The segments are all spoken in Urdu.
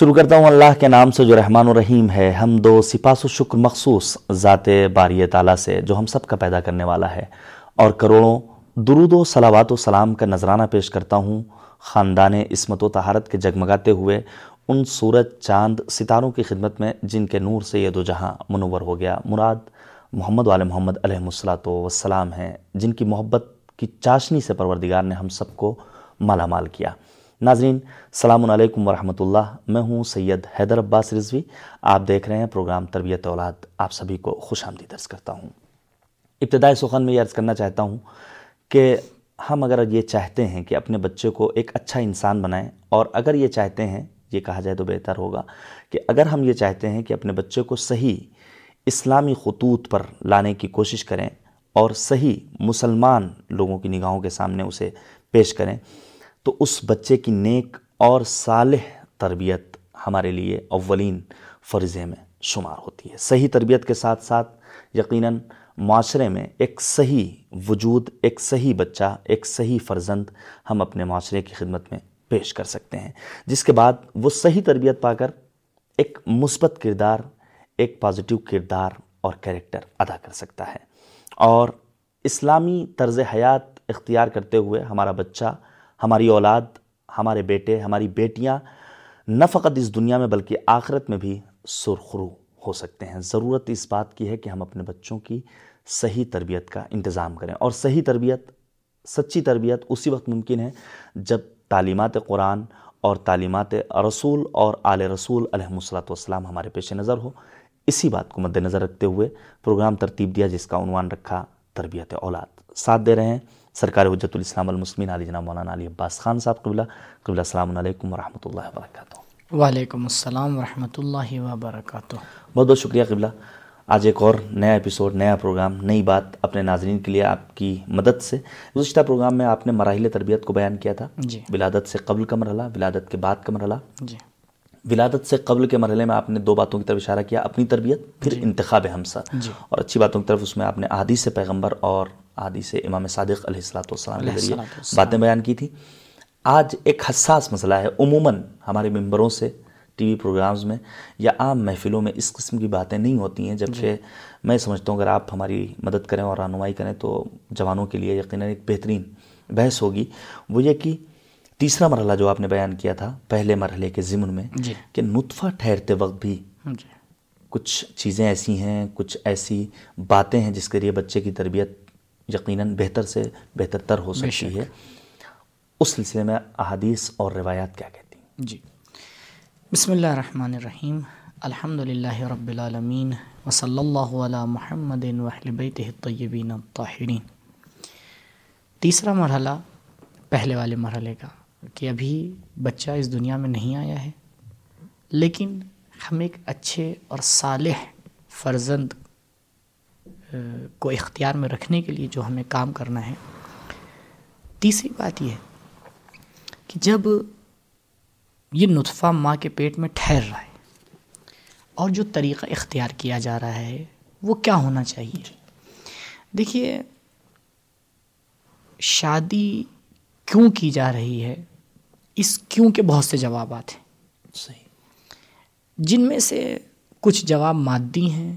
شروع کرتا ہوں اللہ کے نام سے جو رحمان و رحیم ہے، ہم دو سپاس و شکر مخصوص ذات باری تعالیٰ سے جو ہم سب کا پیدا کرنے والا ہے۔ اور کروڑوں درود و صلوات و سلام کا نذرانہ پیش کرتا ہوں خاندان عصمت و طہارت کے جگمگاتے ہوئے ان سورج چاند ستاروں کی خدمت میں جن کے نور سے یہ دو جہاں منور ہو گیا۔ مراد محمد وال محمد علیہ السلاۃ وسلام ہیں، جن کی محبت کی چاشنی سے پروردگار نے ہم سب کو مالا مال کیا۔ ناظرین، السلام علیکم ورحمۃ اللہ میں ہوں سید حیدر عباس رضوی۔ آپ دیکھ رہے ہیں پروگرام تربیت اولاد۔ آپ سبھی کو خوش آمدی درس کرتا ہوں۔ ابتدائی سخن میں یہ عرض کرنا چاہتا ہوں کہ ہم اگر یہ چاہتے ہیں کہ اپنے بچے کو ایک اچھا انسان بنائیں، اور اگر یہ چاہتے ہیں، یہ کہا جائے تو بہتر ہوگا کہ اگر ہم یہ چاہتے ہیں کہ اپنے بچے کو صحیح اسلامی خطوط پر لانے کی کوشش کریں اور صحیح مسلمان لوگوں کی نگاہوں کے سامنے اسے پیش کریں تو اس بچے کی نیک اور صالح تربیت ہمارے لیے اولین فرضے میں شمار ہوتی ہے۔ صحیح تربیت کے ساتھ ساتھ یقیناً معاشرے میں ایک صحیح وجود، ایک صحیح بچہ، ایک صحیح فرزند ہم اپنے معاشرے کی خدمت میں پیش کر سکتے ہیں۔ جس کے بعد وہ صحیح تربیت پا کر ایک مثبت کردار، ایک پازیٹیو کردار اور کیریکٹر ادا کر سکتا ہے۔ اور اسلامی طرز حیات اختیار کرتے ہوئے ہمارا بچہ ہماری اولاد، ہمارے بیٹے، ہماری بیٹیاں نہ فقط اس دنیا میں بلکہ آخرت میں بھی سرخرو ہو سکتے ہیں۔ ضرورت اس بات کی ہے کہ ہم اپنے بچوں کی صحیح تربیت کا انتظام کریں۔ اور صحیح تربیت، سچی تربیت اسی وقت ممکن ہے جب تعلیمات قرآن اور تعلیمات رسول اور آل رسول علیہ الصلاۃ والسلام ہمارے پیش نظر ہو۔ اسی بات کو مد نظر رکھتے ہوئے پروگرام ترتیب دیا جس کا عنوان رکھا تربیت اولاد۔ ساتھ دے رہے ہیں سرکار حجت الاسلام المسلمین علی جناب مولانا علی عباس خان صاحب قبلہ قبلہ السلام علیکم ورحمۃ اللہ وبرکاتہ. وعلیکم السلام ورحمۃ اللہ وبرکاتہ. بہت بہت شکریہ قبلہ. آج ایک اور نیا ایپیسوڈ نیا پروگرام نئی بات اپنے ناظرین کے لیے آپ کی مدد سے. گزشتہ پروگرام میں آپ نے مراحل تربیت کو بیان کیا تھا. جی. ولادت سے قبل کا مرحلہ ولادت کے بعد کا مرحلہ. جی. ولادت سے قبل کے مرحلے میں آپ نے دو باتوں کی طرف اشارہ کیا اپنی تربیت پھر انتخاب ہمسا جی. اور اچھی باتوں کی طرف اس میں آپ نے احادیث سے پیغمبر اور احادیث امام صادق علیہ السلاۃ والسلام کے ذریعے۔ باتیں بیان کی تھی۔ آج ایک حساس مسئلہ ہے عموماً ہمارے ممبروں سے ٹی وی پروگرامز میں یا عام محفلوں میں اس قسم کی باتیں نہیں ہوتی ہیں۔ جبکہ میں سمجھتا ہوں اگر آپ ہماری مدد کریں اور رہنمائی کریں تو جوانوں کے لیے یقیناً ایک بہترین بحث ہوگی۔ وہ یہ کہ تیسرا مرحلہ جو آپ نے بیان کیا تھا پہلے مرحلے کے ضمن میں جی۔ کہ نطفہ ٹھہرتے وقت بھی جی۔ کچھ چیزیں ایسی ہیں کچھ ایسی باتیں ہیں جس کے لیے بچے کی تربیت یقیناً بہتر سے بہتر تر ہو سکتی۔ ہے۔ اس سلسلے میں احادیث اور روایات کیا کہتی ہیں؟ جی۔ بسم اللہ الرحمن الرحیم۔ الحمد للہ رب العالمین۔ وصلی اللہ علی محمد وحل بیتہ الطیبین الطاہرین۔ تیسرا مرحلہ پہلے والے مرحلے کا کہ ابھی بچہ اس دنیا میں نہیں آیا ہے لیکن ہم ایک اچھے اور صالح فرزند کو اختیار میں رکھنے کے لیے جو ہمیں کام کرنا ہے۔ تیسری بات یہ ہے کہ جب یہ نطفہ ماں کے پیٹ میں ٹھہر رہا ہے اور جو طریقہ اختیار کیا جا رہا ہے وہ کیا ہونا چاہیے؟ دیکھیے شادی کیوں کی جا رہی ہے؟ اس کیوں کے بہت سے جوابات ہیں۔ صحیح۔ جن میں سے کچھ جواب مادی ہیں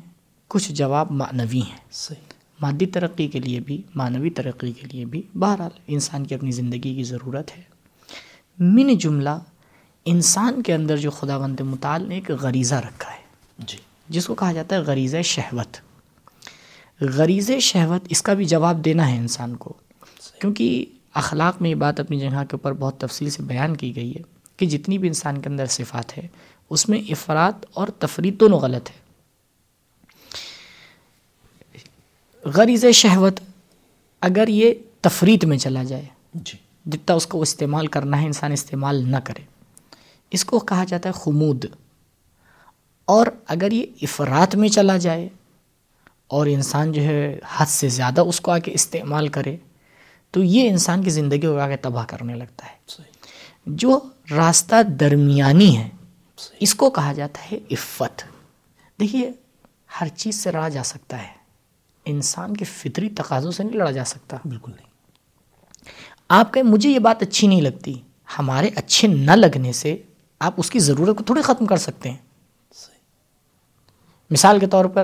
کچھ جواب معنوی ہیں۔ صحیح۔ مادی ترقی کے لیے بھی معنوی ترقی کے لیے بھی بہرحال انسان کی اپنی زندگی کی ضرورت ہے۔ من جملہ انسان کے اندر جو خدا بند مطال نے ایک غریزہ رکھا ہے۔ جی۔ جس کو کہا جاتا ہے غریضہ شہوت۔ غریض شہوت اس کا بھی جواب دینا ہے انسان کو۔ کیونکہ اخلاق میں یہ بات اپنی جگہ کے اوپر بہت تفصیل سے بیان کی گئی ہے کہ جتنی بھی انسان کے اندر صفات ہے اس میں افراد اور تفرید دونوں غلط ہے۔ غریض شہوت اگر یہ تفرید میں چلا جائے جی۔ جتنا اس کو استعمال کرنا ہے انسان استعمال نہ کرے۔ اس کو کہا جاتا ہے خمود۔ اور اگر یہ افراد میں چلا جائے اور انسان جو ہے حد سے زیادہ اس کو آ کے استعمال کرے تو یہ انسان کی زندگی کو آ کے تباہ کرنے لگتا ہے۔ جو راستہ درمیانی ہے اس کو کہا جاتا ہے عفت۔ دیکھیے ہر چیز سے لڑا جا سکتا ہے۔ انسان کے فطری تقاضوں سے نہیں لڑا جا سکتا۔ بالکل نہیں۔ آپ کہیں مجھے یہ بات اچھی نہیں لگتی ہمارے اچھے نہ لگنے سے آپ اس کی ضرورت کو تھوڑی ختم کر سکتے ہیں۔ مثال کے طور پر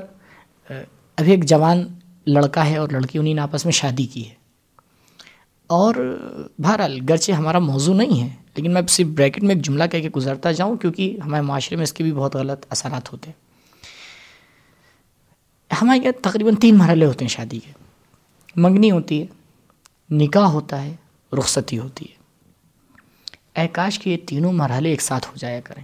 ابھی ایک جوان لڑکا ہے اور لڑکی انہیں نے آپس میں شادی کی ہے۔ اور بہرحال گرچہ ہمارا موضوع نہیں ہے لیکن میں صرف بریکٹ میں ایک جملہ کہہ کے گزرتا جاؤں کیونکہ ہمارے معاشرے میں اس کے بھی بہت غلط اثرات ہوتے ہیں۔ ہمارے یہاں تقریباً تین مرحلے ہوتے ہیں شادی کے۔ منگنی ہوتی ہے، نکاح ہوتا ہے، رخصتی ہوتی ہے۔ اے کاش کہ یہ تینوں مرحلے ایک ساتھ ہو جایا کریں۔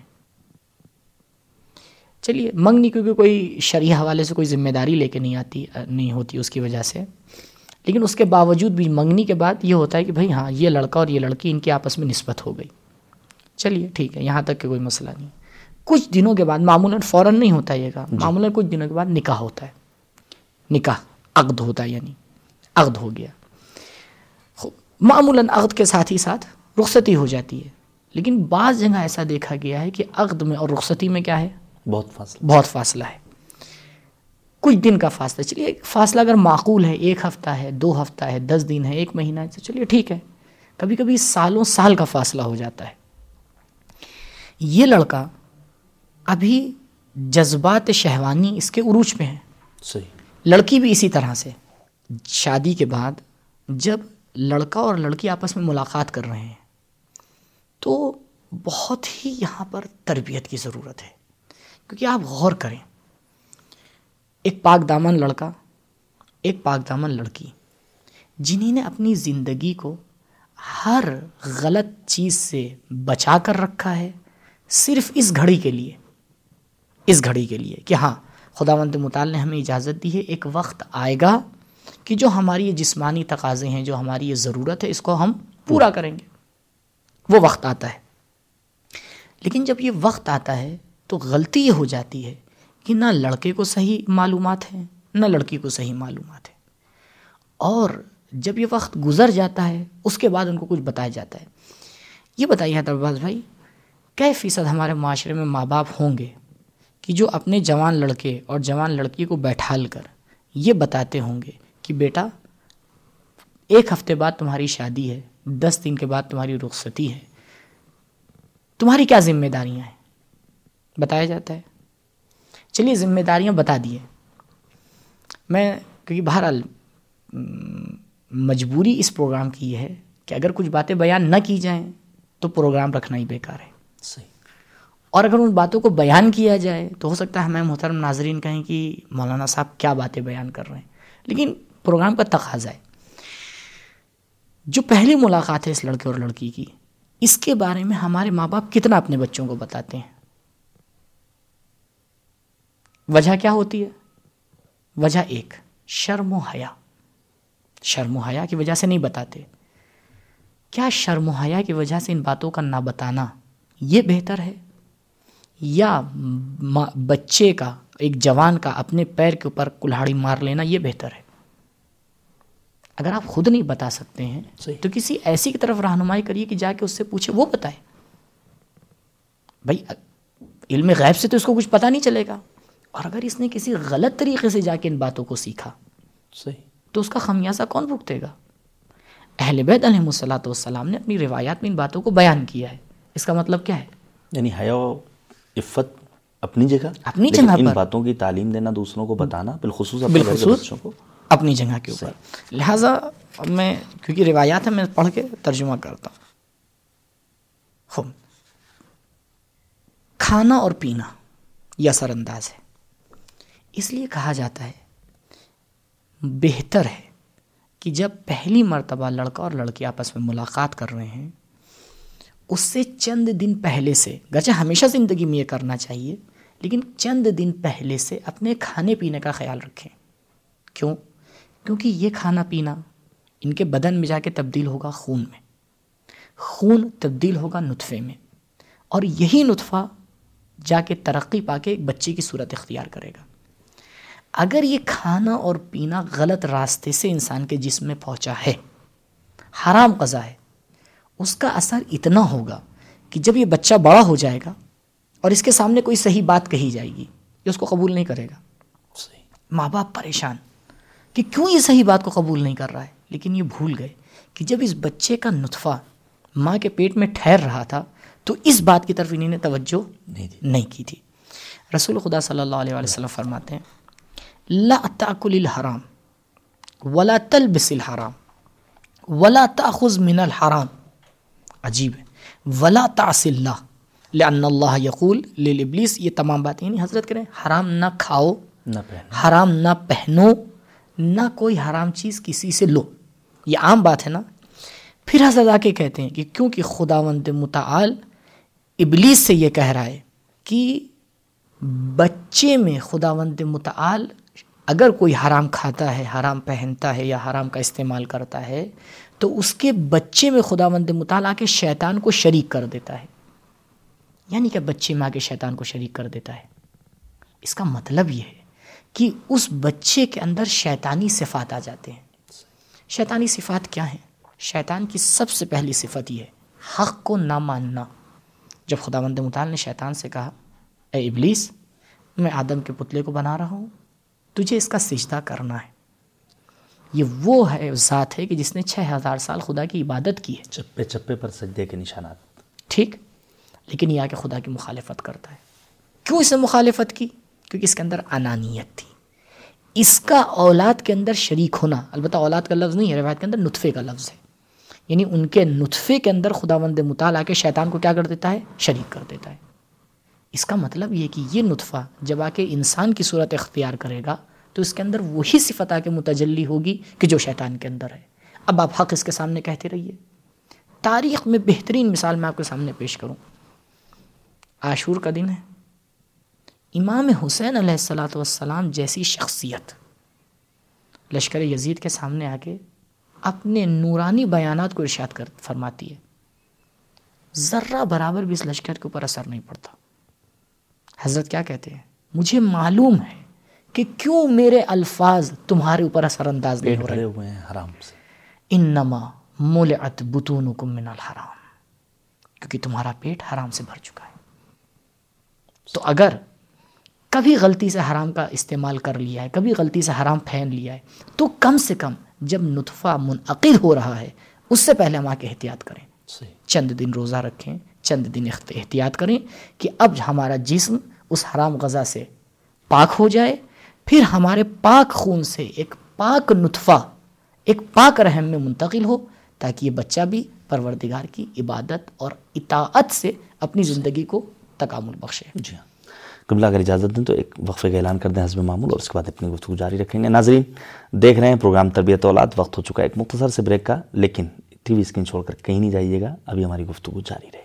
چلیے منگنی کیونکہ کوئی شرعی حوالے سے کوئی ذمہ داری لے کے نہیں آتی، نہیں ہوتی اس کی وجہ سے۔ لیکن اس کے باوجود بھی منگنی کے بعد یہ ہوتا ہے کہ بھائی ہاں یہ لڑکا اور یہ لڑکی ان کے آپس میں نسبت ہو گئی۔ چلیے، ٹھیک ہے، یہاں تک کہ کوئی مسئلہ نہیں۔ کچھ دنوں کے بعد معمولاً فوراً نہیں ہوتا یہ کام جی۔ معمولاً کچھ دنوں کے بعد نکاح ہوتا ہے۔ نکاح عقد ہوتا ہے یعنی عقد ہو گیا۔ معمولاً عقد کے ساتھ ہی ساتھ رخصتی ہو جاتی ہے۔ لیکن بعض جگہ ایسا دیکھا گیا ہے کہ عقد میں اور رخصتی میں کیا ہے؟ بہت فاصلہ۔ بہت فاصلہ ہے۔ کچھ دن کا فاصلہ۔ چلیے فاصلہ اگر معقول ہے ایک ہفتہ ہے دو ہفتہ ہے دس دن ہے ایک مہینہ ہے تو چلیے ٹھیک ہے۔ کبھی کبھی سالوں سال کا فاصلہ ہو جاتا ہے۔ یہ لڑکا ابھی جذبات شہوانی اس کے عروج پہ ہیں۔ صحیح۔ لڑکی بھی اسی طرح سے۔ شادی کے بعد جب لڑکا اور لڑکی آپس میں ملاقات کر رہے ہیں تو بہت ہی یہاں پر تربیت کی ضرورت ہے۔ کیونکہ آپ غور کریں ایک پاک دامن لڑکا ایک پاک دامن لڑکی جنہیں نے اپنی زندگی کو ہر غلط چیز سے بچا کر رکھا ہے صرف اس گھڑی کے لیے۔ اس گھڑی کے لیے کہ ہاں خدا مند مطالع نے ہمیں اجازت دی ہے، ایک وقت آئے گا کہ جو ہماری یہ جسمانی تقاضے ہیں، جو ہماری یہ ضرورت ہے، اس کو ہم پورا کریں گے۔ وہ وقت آتا ہے۔ لیکن جب یہ وقت آتا ہے تو غلطی یہ ہو جاتی ہے کہ نہ لڑکے کو صحیح معلومات ہیں، نہ لڑکی کو صحیح معلومات ہیں۔ اور جب یہ وقت گزر جاتا ہے، اس کے بعد ان کو کچھ بتایا جاتا ہے۔ یہ بتائیے حیدرآباد بھائی کئے فیصد ہمارے معاشرے میں ماں باپ ہوں گے؟ کہ جو اپنے جوان لڑکے اور جوان لڑکی کو بیٹھال کر، یہ بتاتے ہوں گے کہ بیٹا، ایک ہفتے بعد تمہاری شادی ہے، دس دن کے بعد تمہاری رخصتی ہے۔ تمہاری کیا ذمہ داریاں ہیں؟ بتایا جاتا ہے۔ چلیے، ذمہ داریاں بتا دیے۔ میں، کیونکہ بہرحال، مجبوری اس پروگرام کی یہ ہے کہ اگر کچھ باتیں بیان نہ کی جائیں تو پروگرام رکھنا ہی بیکار ہے۔ صحیح۔ اور اگر ان باتوں کو بیان کیا جائے تو ہو سکتا ہے ہمیں محترم ناظرین کہیں کہ مولانا صاحب کیا باتیں بیان کر رہے ہیں۔ لیکن پروگرام کا تقاضا ہے۔ جو پہلی ملاقات ہے اس لڑکے اور لڑکی کی، اس کے بارے میں ہمارے ماں باپ کتنا اپنے بچوں کو بتاتے ہیں؟ وجہ کیا ہوتی ہے؟ وجہ ایک، شرم و حیا۔ شرم و حیا کی وجہ سے نہیں بتاتے۔ کیا شرم و حیا کی وجہ سے ان باتوں کا نہ بتانا یہ بہتر ہے؟ یا بچے کا ایک جوان کا اپنے پیر کے اوپر کلاڑی مار لینا یہ بہتر ہے۔ اگر آپ خود نہیں بتا سکتے ہیں تو کسی ایسی کی طرف رہنمائی کریے کہ جا کے اس سے پوچھے وہ بتائے۔ بھائی علم غیب سے تو اس کو کچھ پتا نہیں چلے گا۔ اور اگر اس نے کسی غلط طریقے سے جا کے ان باتوں کو سیکھا صحیح۔ تو اس کا خمیازہ کون بھگتے گا؟ اہل بیت علیہ السلاۃ والسلام نے اپنی روایات میں ان باتوں کو بیان کیا ہے۔ اس کا مطلب کیا ہے؟ یعنی حیا و عفت اپنی جگہ اپنی جگہ ان باتوں کی تعلیم دینا دوسروں کو بتانا بالخصوص بالخصوص کو۔ اپنی جگہ کے اوپر۔ لہٰذا میں کیونکہ روایات ہیں میں پڑھ کے ترجمہ کرتا ہوں۔ کھانا اور پینا یہ اثر انداز ہے۔ اس لیے کہا جاتا ہے بہتر ہے کہ جب پہلی مرتبہ لڑکا اور لڑکی آپس میں ملاقات کر رہے ہیں اس سے چند دن پہلے سے، گرچہ ہمیشہ زندگی میں یہ کرنا چاہیے، لیکن چند دن پہلے سے اپنے کھانے پینے کا خیال رکھیں۔ کیوں؟ کیونکہ یہ کھانا پینا ان کے بدن میں جا کے تبدیل ہوگا خون میں۔ خون تبدیل ہوگا نطفے میں۔ اور یہی نطفہ جا کے ترقی پا کے ایک بچے کی صورت اختیار کرے گا۔ اگر یہ کھانا اور پینا غلط راستے سے انسان کے جسم میں پہنچا ہے، حرام قضا ہے اس کا اثر اتنا ہوگا کہ جب یہ بچہ بڑا ہو جائے گا اور اس کے سامنے کوئی صحیح بات کہی جائے گی یہ اس کو قبول نہیں کرے گا۔ ماں باپ پریشان کہ کیوں یہ صحیح بات کو قبول نہیں کر رہا ہے؟ لیکن یہ بھول گئے کہ جب اس بچے کا نطفہ ماں کے پیٹ میں ٹھہر رہا تھا تو اس بات کی طرف انہیں نے توجہ نہیں دی۔ نہیں کی تھی۔ رسول خدا صلی اللہ علیہ وسلم فرماتے ہیں لا تاکل الحرام ولا تلبس الحرام ولا تاخذ من الحرام۔ عجیب ہے۔ ولا تعص اللہ لان اللہ یقول للابلیس یہ تمام باتیں یعنی حضرت کریں حرام نہ کھاؤ نہ حرام نہ پہنو نہ کوئی حرام چیز کسی سے لو۔ یہ عام بات ہے نا۔ پھر حضرت آ کے کہتے ہیں کہ کیونکہ خداوند متعال ابلیس سے یہ کہہ رہا ہے کہ بچے میں خداوند متعال اگر کوئی حرام کھاتا ہے حرام پہنتا ہے یا حرام کا استعمال کرتا ہے تو اس کے بچے میں خداوند متعال آ کے شیطان کو شریک کر دیتا ہے۔ یعنی کہ بچے میں آ کے شیطان کو شریک کر دیتا ہے۔ اس کا مطلب یہ ہے کہ اس بچے کے اندر شیطانی صفات آ جاتے ہیں۔ شیطانی صفات کیا ہیں؟ شیطان کی سب سے پہلی صفت یہ ہے، حق کو نہ ماننا۔ جب خدا مند مطال نے شیطان سے کہا، اے ابلیس، میں آدم کے پتلے کو بنا رہا ہوں، تجھے اس کا سجدہ کرنا ہے۔ یہ وہ ہے ذات ہے کہ جس نے چھ ہزار سال خدا کی عبادت کی ہے۔ چپے چپے پر سجدے کے نشانات۔ ٹھیک؟ لیکن یہ آ کے خدا کی مخالفت کرتا ہے۔ کیوں اس نے مخالفت کی؟ کیونکہ اس کے اندر انانیت تھی۔ اس کا اولاد کے اندر شریک ہونا البتہ اولاد کا لفظ نہیں ہے روایت کے اندر نطفے کا لفظ ہے۔ یعنی ان کے نطفے کے اندر خدا مند مطالعہ کے شیطان کو کیا کر دیتا ہے؟ شریک کر دیتا ہے۔ اس کا مطلب یہ کہ یہ نطفہ جب آ کے انسان کی صورت اختیار کرے گا تو اس کے اندر وہی صفت آ کے متجلی ہوگی کہ جو شیطان کے اندر ہے۔ اب آپ حق اس کے سامنے کہتے رہیے۔ تاریخ میں بہترین مثال میں آپ کے سامنے پیش کروں۔ عاشور کا دن ہے۔ امام حسین علیہ السلاۃ والسلام جیسی شخصیت لشکر یزید کے سامنے آ کے اپنے نورانی بیانات کو ارشاد کر فرماتی ہے۔ ذرہ برابر بھی اس لشکر کے اوپر اثر نہیں پڑتا۔ حضرت کیا کہتے ہیں؟ مجھے معلوم ہے کہ کیوں میرے الفاظ تمہارے اوپر اثر انداز نہیں ہو رہے؟ ہوئے ہیں حرام سے۔ انما مولعت بطونکم من الحرام کیونکہ تمہارا پیٹ حرام سے بھر چکا ہے۔ تو اگر کبھی غلطی سے حرام کا استعمال کر لیا ہے کبھی غلطی سے حرام پھین لیا ہے تو کم سے کم جب نطفہ منعقد ہو رہا ہے اس سے پہلے ہم آ کے احتیاط کریں۔ صحیح۔ چند دن روزہ رکھیں چند دن احتیاط کریں کہ اب ہمارا جسم اس حرام غذا سے پاک ہو جائے پھر ہمارے پاک خون سے ایک پاک نطفہ، ایک پاک رحم میں منتقل ہو تاکہ یہ بچہ بھی پروردگار کی عبادت اور اطاعت سے اپنی زندگی کو تکامل بخشے۔ جی ہاں۔ قبلہ اگر اجازت دیں تو ایک وقفے کا اعلان کر دیں حزب معمول اور اس کے بعد اپنی گفتگو جاری رکھیں گے۔ ناظرین، دیکھ رہے ہیں پروگرام تربیت اولاد، وقت ہو چکا ہے ایک مختصر سے بریک کا، لیکن ٹی وی اسکرین چھوڑ کر کہیں نہیں جائیے گا۔ ابھی ہماری گفتگو جاری رہے۔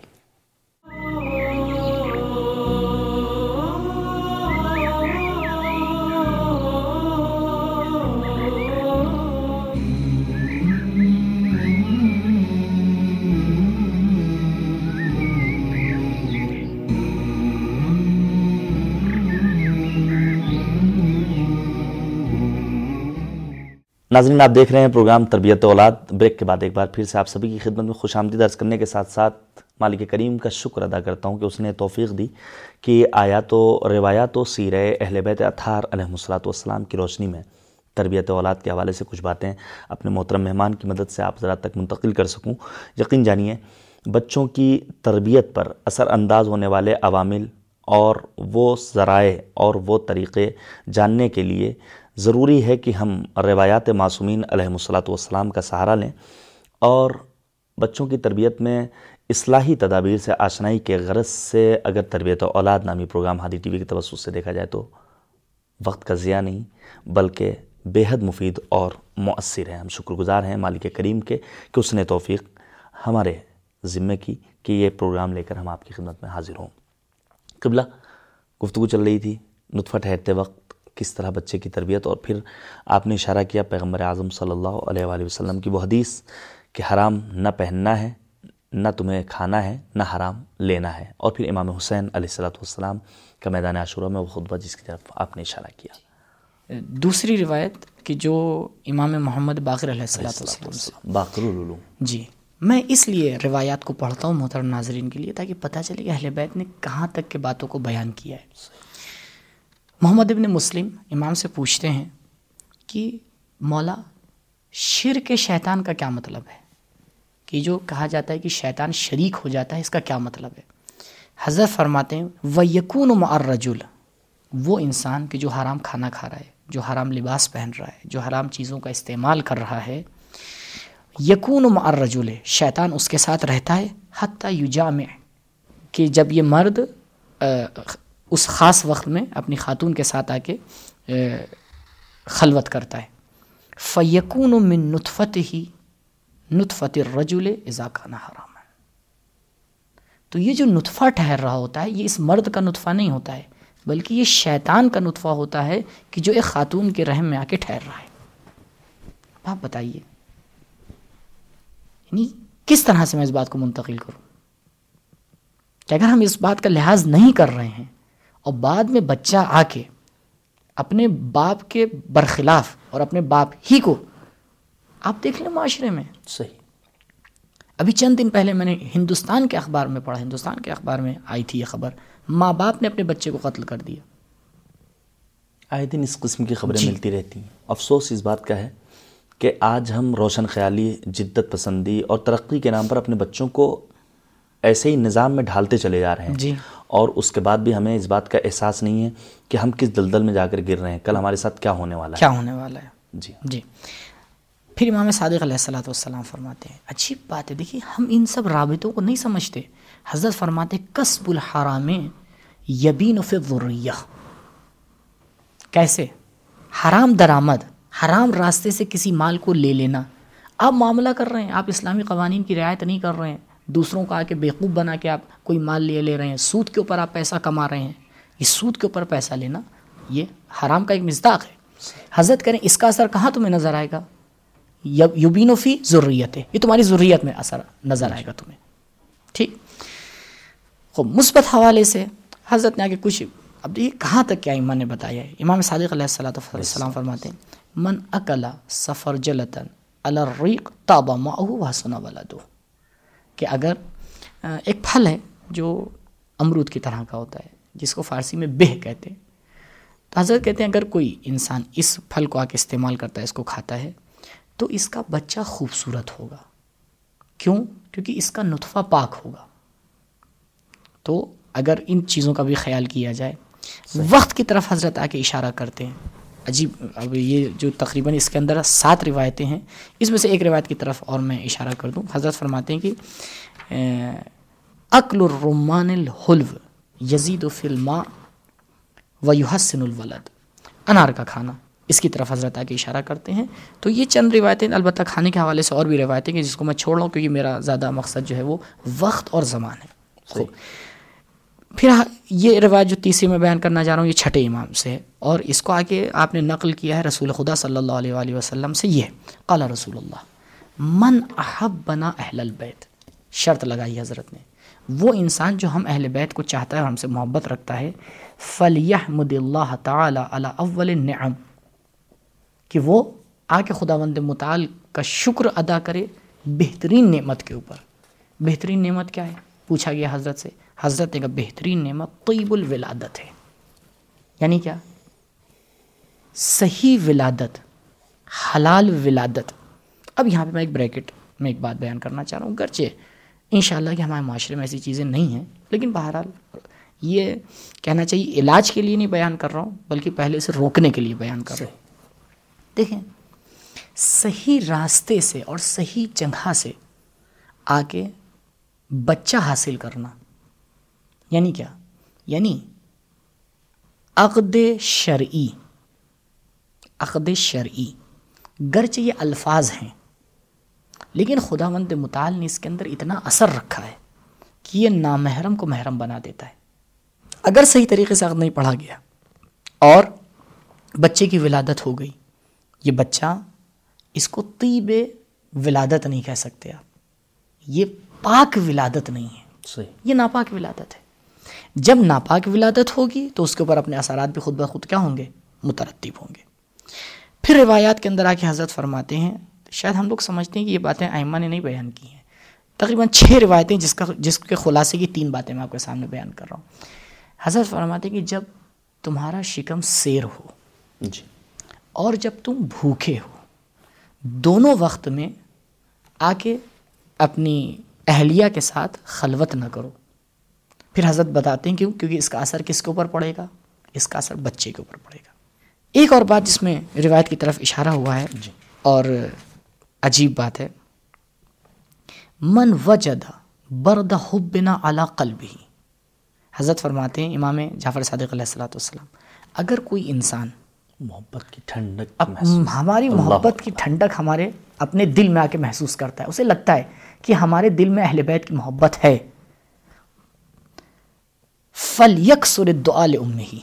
ناظرین آپ دیکھ رہے ہیں پروگرام تربیت اولاد۔ بریک کے بعد ایک بار پھر سے آپ سبھی کی خدمت میں خوش آمدید۔ عرض کرنے کے ساتھ ساتھ مالک کریم کا شکر ادا کرتا ہوں کہ اس نے توفیق دی کہ آیات و روایات و سیر اہل بیت اطہار علیہ الصلاۃ والسلام کی روشنی میں تربیت اولاد کے حوالے سے کچھ باتیں اپنے محترم مہمان کی مدد سے آپ ذرا تک منتقل کر سکوں۔ یقین جانیے، بچوں کی تربیت پر اثر انداز ہونے والے عوامل اور وہ ذرائع اور وہ طریقے جاننے کے لیے ضروری ہے کہ ہم روایات معصومین علیہ الصلاۃ والسلام کا سہارا لیں اور بچوں کی تربیت میں اصلاحی تدابیر سے آشنائی کے غرض سے اگر تربیت اولاد نامی پروگرام ہادی ٹی وی کے توسط سے دیکھا جائے تو وقت کا ضیاع نہیں، بلکہ بے حد مفید اور مؤثر ہے۔ ہم شکر گزار ہیں مالک کریم کے کہ اس نے توفیق ہمارے ذمے کی کہ یہ پروگرام لے کر ہم آپ کی خدمت میں حاضر ہوں۔ قبلہ گفتگو چل رہی تھی، نطفہ ٹھہرتے وقت کس طرح بچے کی تربیت اور پھر آپ نے اشارہ کیا پیغمبر اعظم صلی اللہ علیہ وآلہ وسلم کی وہ حدیث کہ حرام نہ پہننا ہے نہ تمہیں کھانا ہے نہ حرام لینا ہے۔ اور پھر امام حسین علیہ السلاۃ والسلام کا میدان عاشورہ میں وہ خطبہ جس کی طرف آپ نے اشارہ کیا۔ دوسری روایت کہ جو امام محمد باقر علیہ السلاۃ والسلام باقر العلوم۔ جی میں اس لیے روایات کو پڑھتا ہوں محترم ناظرین کے لیے تاکہ پتہ چلے کہ اہل بیت نے کہاں تک کے باتوں کو بیان کیا ہے۔ محمد ابن مسلم امام سے پوچھتے ہیں کہ مولا، شرک شیطان کا کیا مطلب ہے؟ کہ جو کہا جاتا ہے کہ شیطان شریک ہو جاتا ہے، اس کا کیا مطلب ہے؟ حضرت فرماتے ہیں و یقون و معرجل وہ انسان کہ جو حرام کھانا کھا رہا ہے، جو حرام لباس پہن رہا ہے، جو حرام چیزوں کا استعمال کر رہا ہے یقون و معرجل شیطان اس کے ساتھ رہتا ہے، حتیٰ یجامع، کہ جب یہ مرد اس خاص وقت میں اپنی خاتون کے ساتھ آ کے خلوت کرتا ہے۔ فیقون من نطفت ہی نطفت رجول اضاکہ نہ حرام تو یہ جو نطفہ ٹھہر رہا ہوتا ہے، یہ اس مرد کا نطفہ نہیں ہوتا ہے، بلکہ یہ شیطان کا نطفہ ہوتا ہے کہ جو ایک خاتون کے رحم میں آ کے ٹھہر رہا ہے۔ آپ بتائیے یعنی کس طرح سے میں اس بات کو منتقل کروں؟ کہ اگر ہم اس بات کا لحاظ نہیں کر رہے ہیں اور بعد میں بچہ آ کے اپنے باپ کے برخلاف اور اپنے باپ ہی کو آپ دیکھ لیں معاشرے میں۔ صحیح۔ ابھی چند دن پہلے میں نے ہندوستان کے اخبار میں پڑھا ہندوستان کے اخبار میں آئی تھی یہ خبر۔ ماں باپ نے اپنے بچے کو قتل کر دیا۔ آئے دن اس قسم کی خبریں جی۔ ملتی رہتی ہیں۔ افسوس اس بات کا ہے کہ آج ہم روشن خیالی جدت پسندی اور ترقی کے نام پر اپنے بچوں کو ایسے ہی نظام میں ڈھالتے چلے جا رہے ہیں۔ جی۔ اور اس کے بعد بھی ہمیں اس بات کا احساس نہیں ہے کہ ہم کس دلدل میں جا کر گر رہے ہیں۔ کل ہمارے ساتھ کیا ہونے والا ہے؟ کیا ہونے والا ہے؟ جی۔ جی۔ پھر امام صادق علیہ السلۃ والسلام فرماتے ہیں اچھی بات ہے۔ دیکھیے ہم ان سب رابطوں کو نہیں سمجھتے۔ حضرت فرماتے قصب الحرام یبین فضریہ کیسے؟ حرام درآمد حرام راستے سے کسی مال کو لے لینا۔ آپ معاملہ کر رہے ہیں آپ اسلامی قوانین کی رعایت نہیں کر رہے ہیں۔ دوسروں کا آ کے بیوقوف بنا کے آپ کوئی مال لے لے رہے ہیں، سود کے اوپر آپ پیسہ کما رہے ہیں۔ یہ سود کے اوپر پیسہ لینا، یہ حرام کا ایک مزداق ہے۔ حضرت کریں، اس کا اثر کہاں تمہیں نظر آئے گا؟ یوبین و فی ضروریت ہے یہ تمہاری ضروریت میں اثر نظر آئے گا تمہیں۔ ٹھیک۔ خوب مثبت حوالے سے حضرت نے آگے کچھ اب یہ کہاں تک کیا امام نے بتایا ہے؟ امام صادق علیہ السلۃ السلام فرماتے ہیں، من اکلا سفر جلتن الریق تابا معه حسن ولدو کہ اگر ایک پھل ہے جو امرود کی طرح کا ہوتا ہے جس کو فارسی میں بہ کہتے ہیں۔ تو حضرت کہتے ہیں اگر کوئی انسان اس پھل کو آ کے استعمال کرتا ہے اس کو کھاتا ہے تو اس کا بچہ خوبصورت ہوگا۔ کیوں؟ کیونکہ اس کا نطفہ پاک ہوگا۔ تو اگر ان چیزوں کا بھی خیال کیا جائے وقت کی طرف حضرت آ کے اشارہ کرتے ہیں۔ عجیب اب یہ جو تقریباً اس کے اندر سات روایتیں ہیں اس میں سے ایک روایت کی طرف اور میں اشارہ کر دوں۔ حضرت فرماتے ہیں کہ عقل الرمان الحلو یزید و فلما و یحسن الولد۔ انار کا کھانا۔ اس کی طرف حضرت آ کے اشارہ کرتے ہیں۔ تو یہ چند روایتیں البتہ کھانے کے حوالے سے اور بھی روایتیں کہ جس کو میں چھوڑ رہا ہوں کیونکہ میرا زیادہ مقصد جو ہے وہ وقت اور زمان ہے۔ پھر یہ روایت جو تیسری میں بیان کرنا چاہ رہا ہوں، یہ چھٹے امام سے ہے۔ اور اس کو آگے آپ نے نقل کیا ہے رسول خدا صلی اللہ علیہ وآلہ وسلم سے یہ قال رسول اللہ، من احب بنا اہل البیت شرط لگائی حضرت نے۔ وہ انسان جو ہم اہل بیت کو چاہتا ہے اور ہم سے محبت رکھتا ہے فلیح مد اللہ تعالی علی اول نعم کہ وہ آ کے خدا وند مطال کا شکر ادا کرے بہترین نعمت کے اوپر۔ بہترین نعمت کیا ہے؟ پوچھا گیا حضرت سے۔ حضرت کا بہترین نعمت طیب الولادت ہے۔ یعنی کیا؟ صحیح ولادت، حلال ولادت۔ اب یہاں پہ میں ایک بریکٹ میں ایک بات بیان کرنا چاہ رہا ہوں۔ گرچہ ان شاء اللہ کہ ہمارے معاشرے میں ایسی چیزیں نہیں ہیں، لیکن بہرحال یہ کہنا چاہیے، علاج کے لیے نہیں بیان کر رہا ہوں، بلکہ پہلے سے روکنے کے لیے بیان کر رہا ہوں۔ دیکھیں، صحیح راستے سے اور صحیح جگہ سے آ کے بچہ حاصل کرنا یعنی کیا؟ یعنی عقد شرعی عقد شرعی۔ گرچہ یہ الفاظ ہیں لیکن خدا مند مطال نے اس کے اندر اتنا اثر رکھا ہے کہ یہ نامحرم کو محرم بنا دیتا ہے۔ اگر صحیح طریقے سے عقد نہیں پڑھا گیا اور بچے کی ولادت ہو گئی یہ بچہ اس کو طیب ولادت نہیں کہہ سکتے آپ۔ یہ پاک ولادت نہیں ہے۔ صحیح۔ یہ ناپاک ولادت ہے۔ جب ناپاک ولادت ہوگی تو اس کے اوپر اپنے اثرات بھی خود بخود کیا ہوں گے؟ مترتب ہوں گے۔ پھر روایات کے اندر آ کے حضرت فرماتے ہیں شاید ہم لوگ سمجھتے ہیں کہ یہ باتیں آئمہ نے نہیں بیان کی ہیں۔ تقریباً چھ روایتیں جس کا جس کے خلاصے کی تین باتیں میں آپ کے سامنے بیان کر رہا ہوں۔ حضرت فرماتے ہیں کہ جب تمہارا شکم سیر ہو جی۔ اور جب تم بھوکے ہو دونوں وقت میں آ کے اپنی اہلیہ کے ساتھ خلوت نہ کرو۔ پھر حضرت بتاتے ہیں کیوں کیونکہ اس کا اثر کس کے اوپر پڑے گا؟ اس کا اثر بچے کے اوپر پڑے گا۔ ایک اور بات جس میں روایت کی طرف اشارہ ہوا ہے جی۔ اور عجیب بات ہے۔ من وجد برد حبنا علی قلبی حضرت فرماتے ہیں امام جعفر صادق علیہ السلاۃ والسلام اگر کوئی انسان محبت کی ٹھنڈک ہماری محبت کی ٹھنڈک ہمارے اپنے دل میں آ کے محسوس کرتا ہے۔ اسے لگتا ہے کہ ہمارے دل میں اہل بیت کی محبت ہے۔ فل یک سر دعال ہی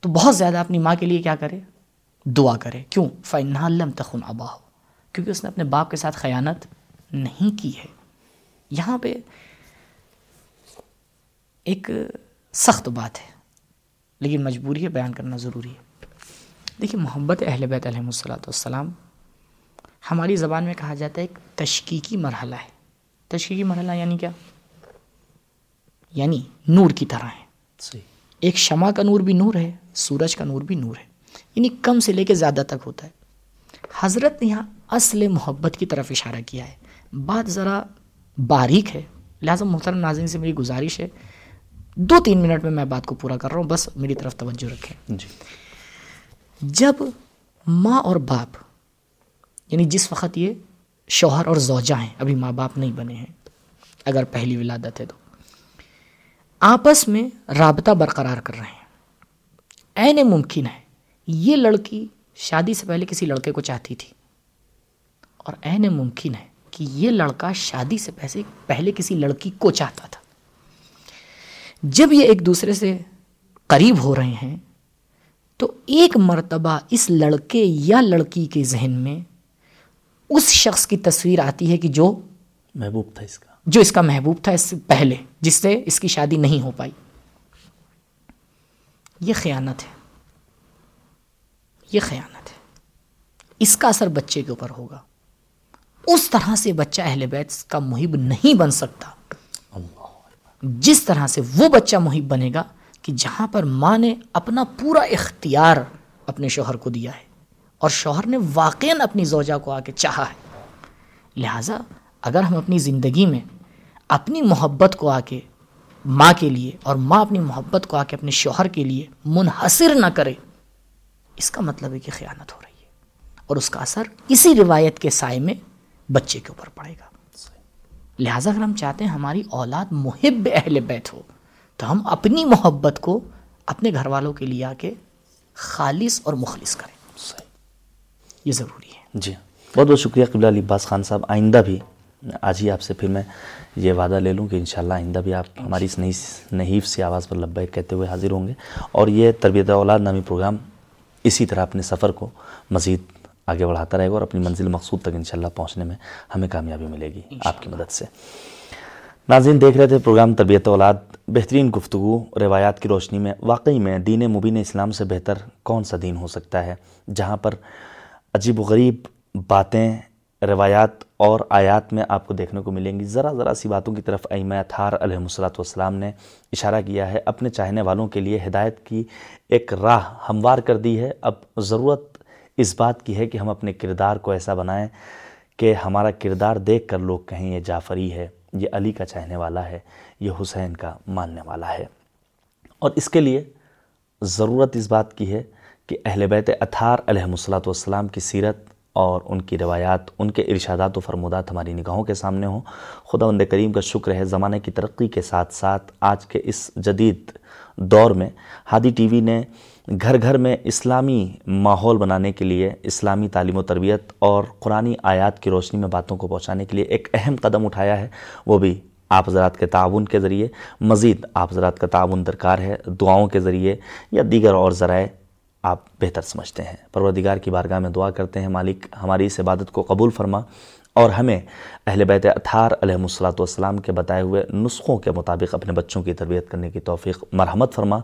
تو بہت زیادہ اپنی ماں کے لیے کیا کرے؟ دعا کرے۔ کیوں؟ فن لم تخن ابا ہو کیونکہ اس نے اپنے باپ کے ساتھ خیانت نہیں کی ہے۔ یہاں پہ ایک سخت بات ہے، لیکن مجبوری ہے، بیان کرنا ضروری ہے۔ دیکھیے، محبت اہل بیت علیہ السلاۃ والسلام، ہماری زبان میں کہا جاتا ہے ایک تشکیقی مرحلہ ہے۔ تشکیقی مرحلہ یعنی کیا؟ یعنی نور کی طرح ہے۔ صحیح۔ ایک شمع کا نور بھی نور ہے سورج کا نور بھی نور ہے۔ یعنی کم سے لے کے زیادہ تک ہوتا ہے۔ حضرت نے یہاں اصل محبت کی طرف اشارہ کیا ہے۔ بات ذرا باریک ہے۔ لہٰذا محترم ناظرین سے میری گزارش ہے۔ دو تین منٹ میں میں بات کو پورا کر رہا ہوں۔ بس میری طرف توجہ رکھیں۔ جی۔ جب ماں اور باپ یعنی جس وقت یہ شوہر اور زوجہ ہیں ابھی ماں باپ نہیں بنے ہیں اگر پہلی ولادت ہے تو۔ آپس میں رابطہ برقرار کر رہے ہیں۔ عین ممکن ہے، یہ لڑکی شادی سے پہلے کسی لڑکے کو چاہتی تھی۔ اور عین ممکن ہے کہ یہ لڑکا شادی سے پہلے پہلے کسی لڑکی کو چاہتا تھا۔ جب یہ ایک دوسرے سے قریب ہو رہے ہیں، تو ایک مرتبہ اس لڑکے یا لڑکی کے ذہن میں اس شخص کی تصویر آتی ہے کہ جو محبوب تھا اس کا۔ جو اس کا محبوب تھا اس سے پہلے جس سے اس کی شادی نہیں ہو پائی۔ یہ خیانت ہے۔ یہ خیانت ہے۔ اس کا اثر بچے کے اوپر ہوگا۔ اس طرح سے بچہ اہل بیت کا محب نہیں بن سکتا۔ جس طرح سے وہ بچہ محب بنے گا کہ جہاں پر ماں نے اپنا پورا اختیار اپنے شوہر کو دیا ہے اور شوہر نے واقع اپنی زوجہ کو آ کے چاہا ہے۔ لہٰذا اگر ہم اپنی زندگی میں اپنی محبت کو آ کے ماں کے لیے، اور ماں اپنی محبت کو آ کے اپنے شوہر کے لیے منحصر نہ کرے۔ اس کا مطلب ہے کہ خیانت ہو رہی ہے، اور اس کا اثر اسی روایت کے سائے میں بچے کے اوپر پڑے گا۔ لہٰذا اگر ہم چاہتے ہیں ہماری اولاد محب اہل بیت ہو، تو ہم اپنی محبت کو اپنے گھر والوں کے لیے آ کے خالص اور مخلص کریں۔ یہ ضروری ہے۔ جی بہت بہت شکریہ قبلہ علی عباس خان صاحب، آئندہ بھی آج ہی آپ سے پھر میں یہ وعدہ لے لوں کہ انشاءاللہ آئندہ بھی آپ ہماری اس نئی نحیف سی آواز پر لبیک کہتے ہوئے حاضر ہوں گے اور یہ تربیت اولاد نامی پروگرام اسی طرح اپنے سفر کو مزید آگے بڑھاتا رہے گا اور اپنی منزل مقصود تک انشاءاللہ پہنچنے میں ہمیں کامیابی ملے گی آپ کی مدد سے۔ ناظرین، دیکھ رہے تھے پروگرام تربیت اولاد بہترین گفتگو، روایات کی روشنی میں واقعی میں دین مبین اسلام سے بہتر کون سا دین ہو سکتا ہے جہاں پر عجیب و غریب باتیں روایات اور آیات میں آپ کو دیکھنے کو ملیں گی۔ ذرا ذرا سی باتوں کی طرف ایمہ تھار علیہ الصلاۃ والسلام نے اشارہ کیا ہے۔ اپنے چاہنے والوں کے لیے ہدایت کی ایک راہ ہموار کر دی ہے۔ اب ضرورت اس بات کی ہے کہ ہم اپنے کردار کو ایسا بنائیں کہ ہمارا کردار دیکھ کر لوگ کہیں یہ جعفری ہے، یہ علی کا چاہنے والا ہے، یہ حسین کا ماننے والا ہے۔ اور اس کے لیے ضرورت اس بات کی ہے کہ اہل بیت اتھار علیہ الصلاۃ والسلام کی سیرت اور ان کی روایات، ان کے ارشادات و فرمودات ہماری نگاہوں کے سامنے ہوں۔ خدا بند کریم کا شکر ہے زمانے کی ترقی کے ساتھ ساتھ آج کے اس جدید دور میں ہادی ٹی وی نے گھر گھر میں اسلامی ماحول بنانے کے لیے اسلامی تعلیم و تربیت اور قرآن آیات کی روشنی میں باتوں کو پہنچانے کے لیے ایک اہم قدم اٹھایا ہے۔ وہ بھی آپ حضرات کے تعاون کے ذریعے، مزید آپ حضرات کا تعاون درکار ہے، دعاؤں کے ذریعے یا دیگر اور ذرائع آپ بہتر سمجھتے ہیں۔ پروردگار کی بارگاہ میں دعا کرتے ہیں، مالک ہماری اس عبادت کو قبول فرما اور ہمیں اہل بیت اتھار علیہ الصلاۃ والسلام کے بتائے ہوئے نسخوں کے مطابق اپنے بچوں کی تربیت کرنے کی توفیق، مرحمت فرما۔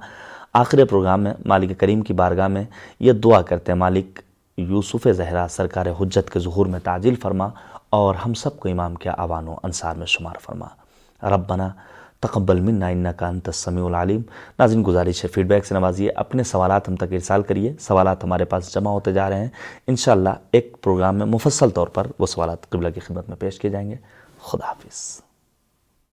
آخر پروگرام میں مالک کریم کی بارگاہ میں یہ دعا کرتے ہیں، مالک یوسف زہرا سرکار حجت کے ظہور میں تعجیل فرما اور ہم سب کو امام کے آوان و انصار میں شمار فرما۔ ربنا تقبل منا انکا انت السمیع العلیم۔ ناظرین، گزارش ہے فیڈ بیک سے نوازیے، اپنے سوالات ہم تک ارسال کریے۔ سوالات ہمارے پاس جمع ہوتے جا رہے ہیں۔ انشاءاللہ ایک پروگرام میں مفصل طور پر وہ سوالات قبلہ کی خدمت میں پیش کیے جائیں گے۔ خدا حافظ۔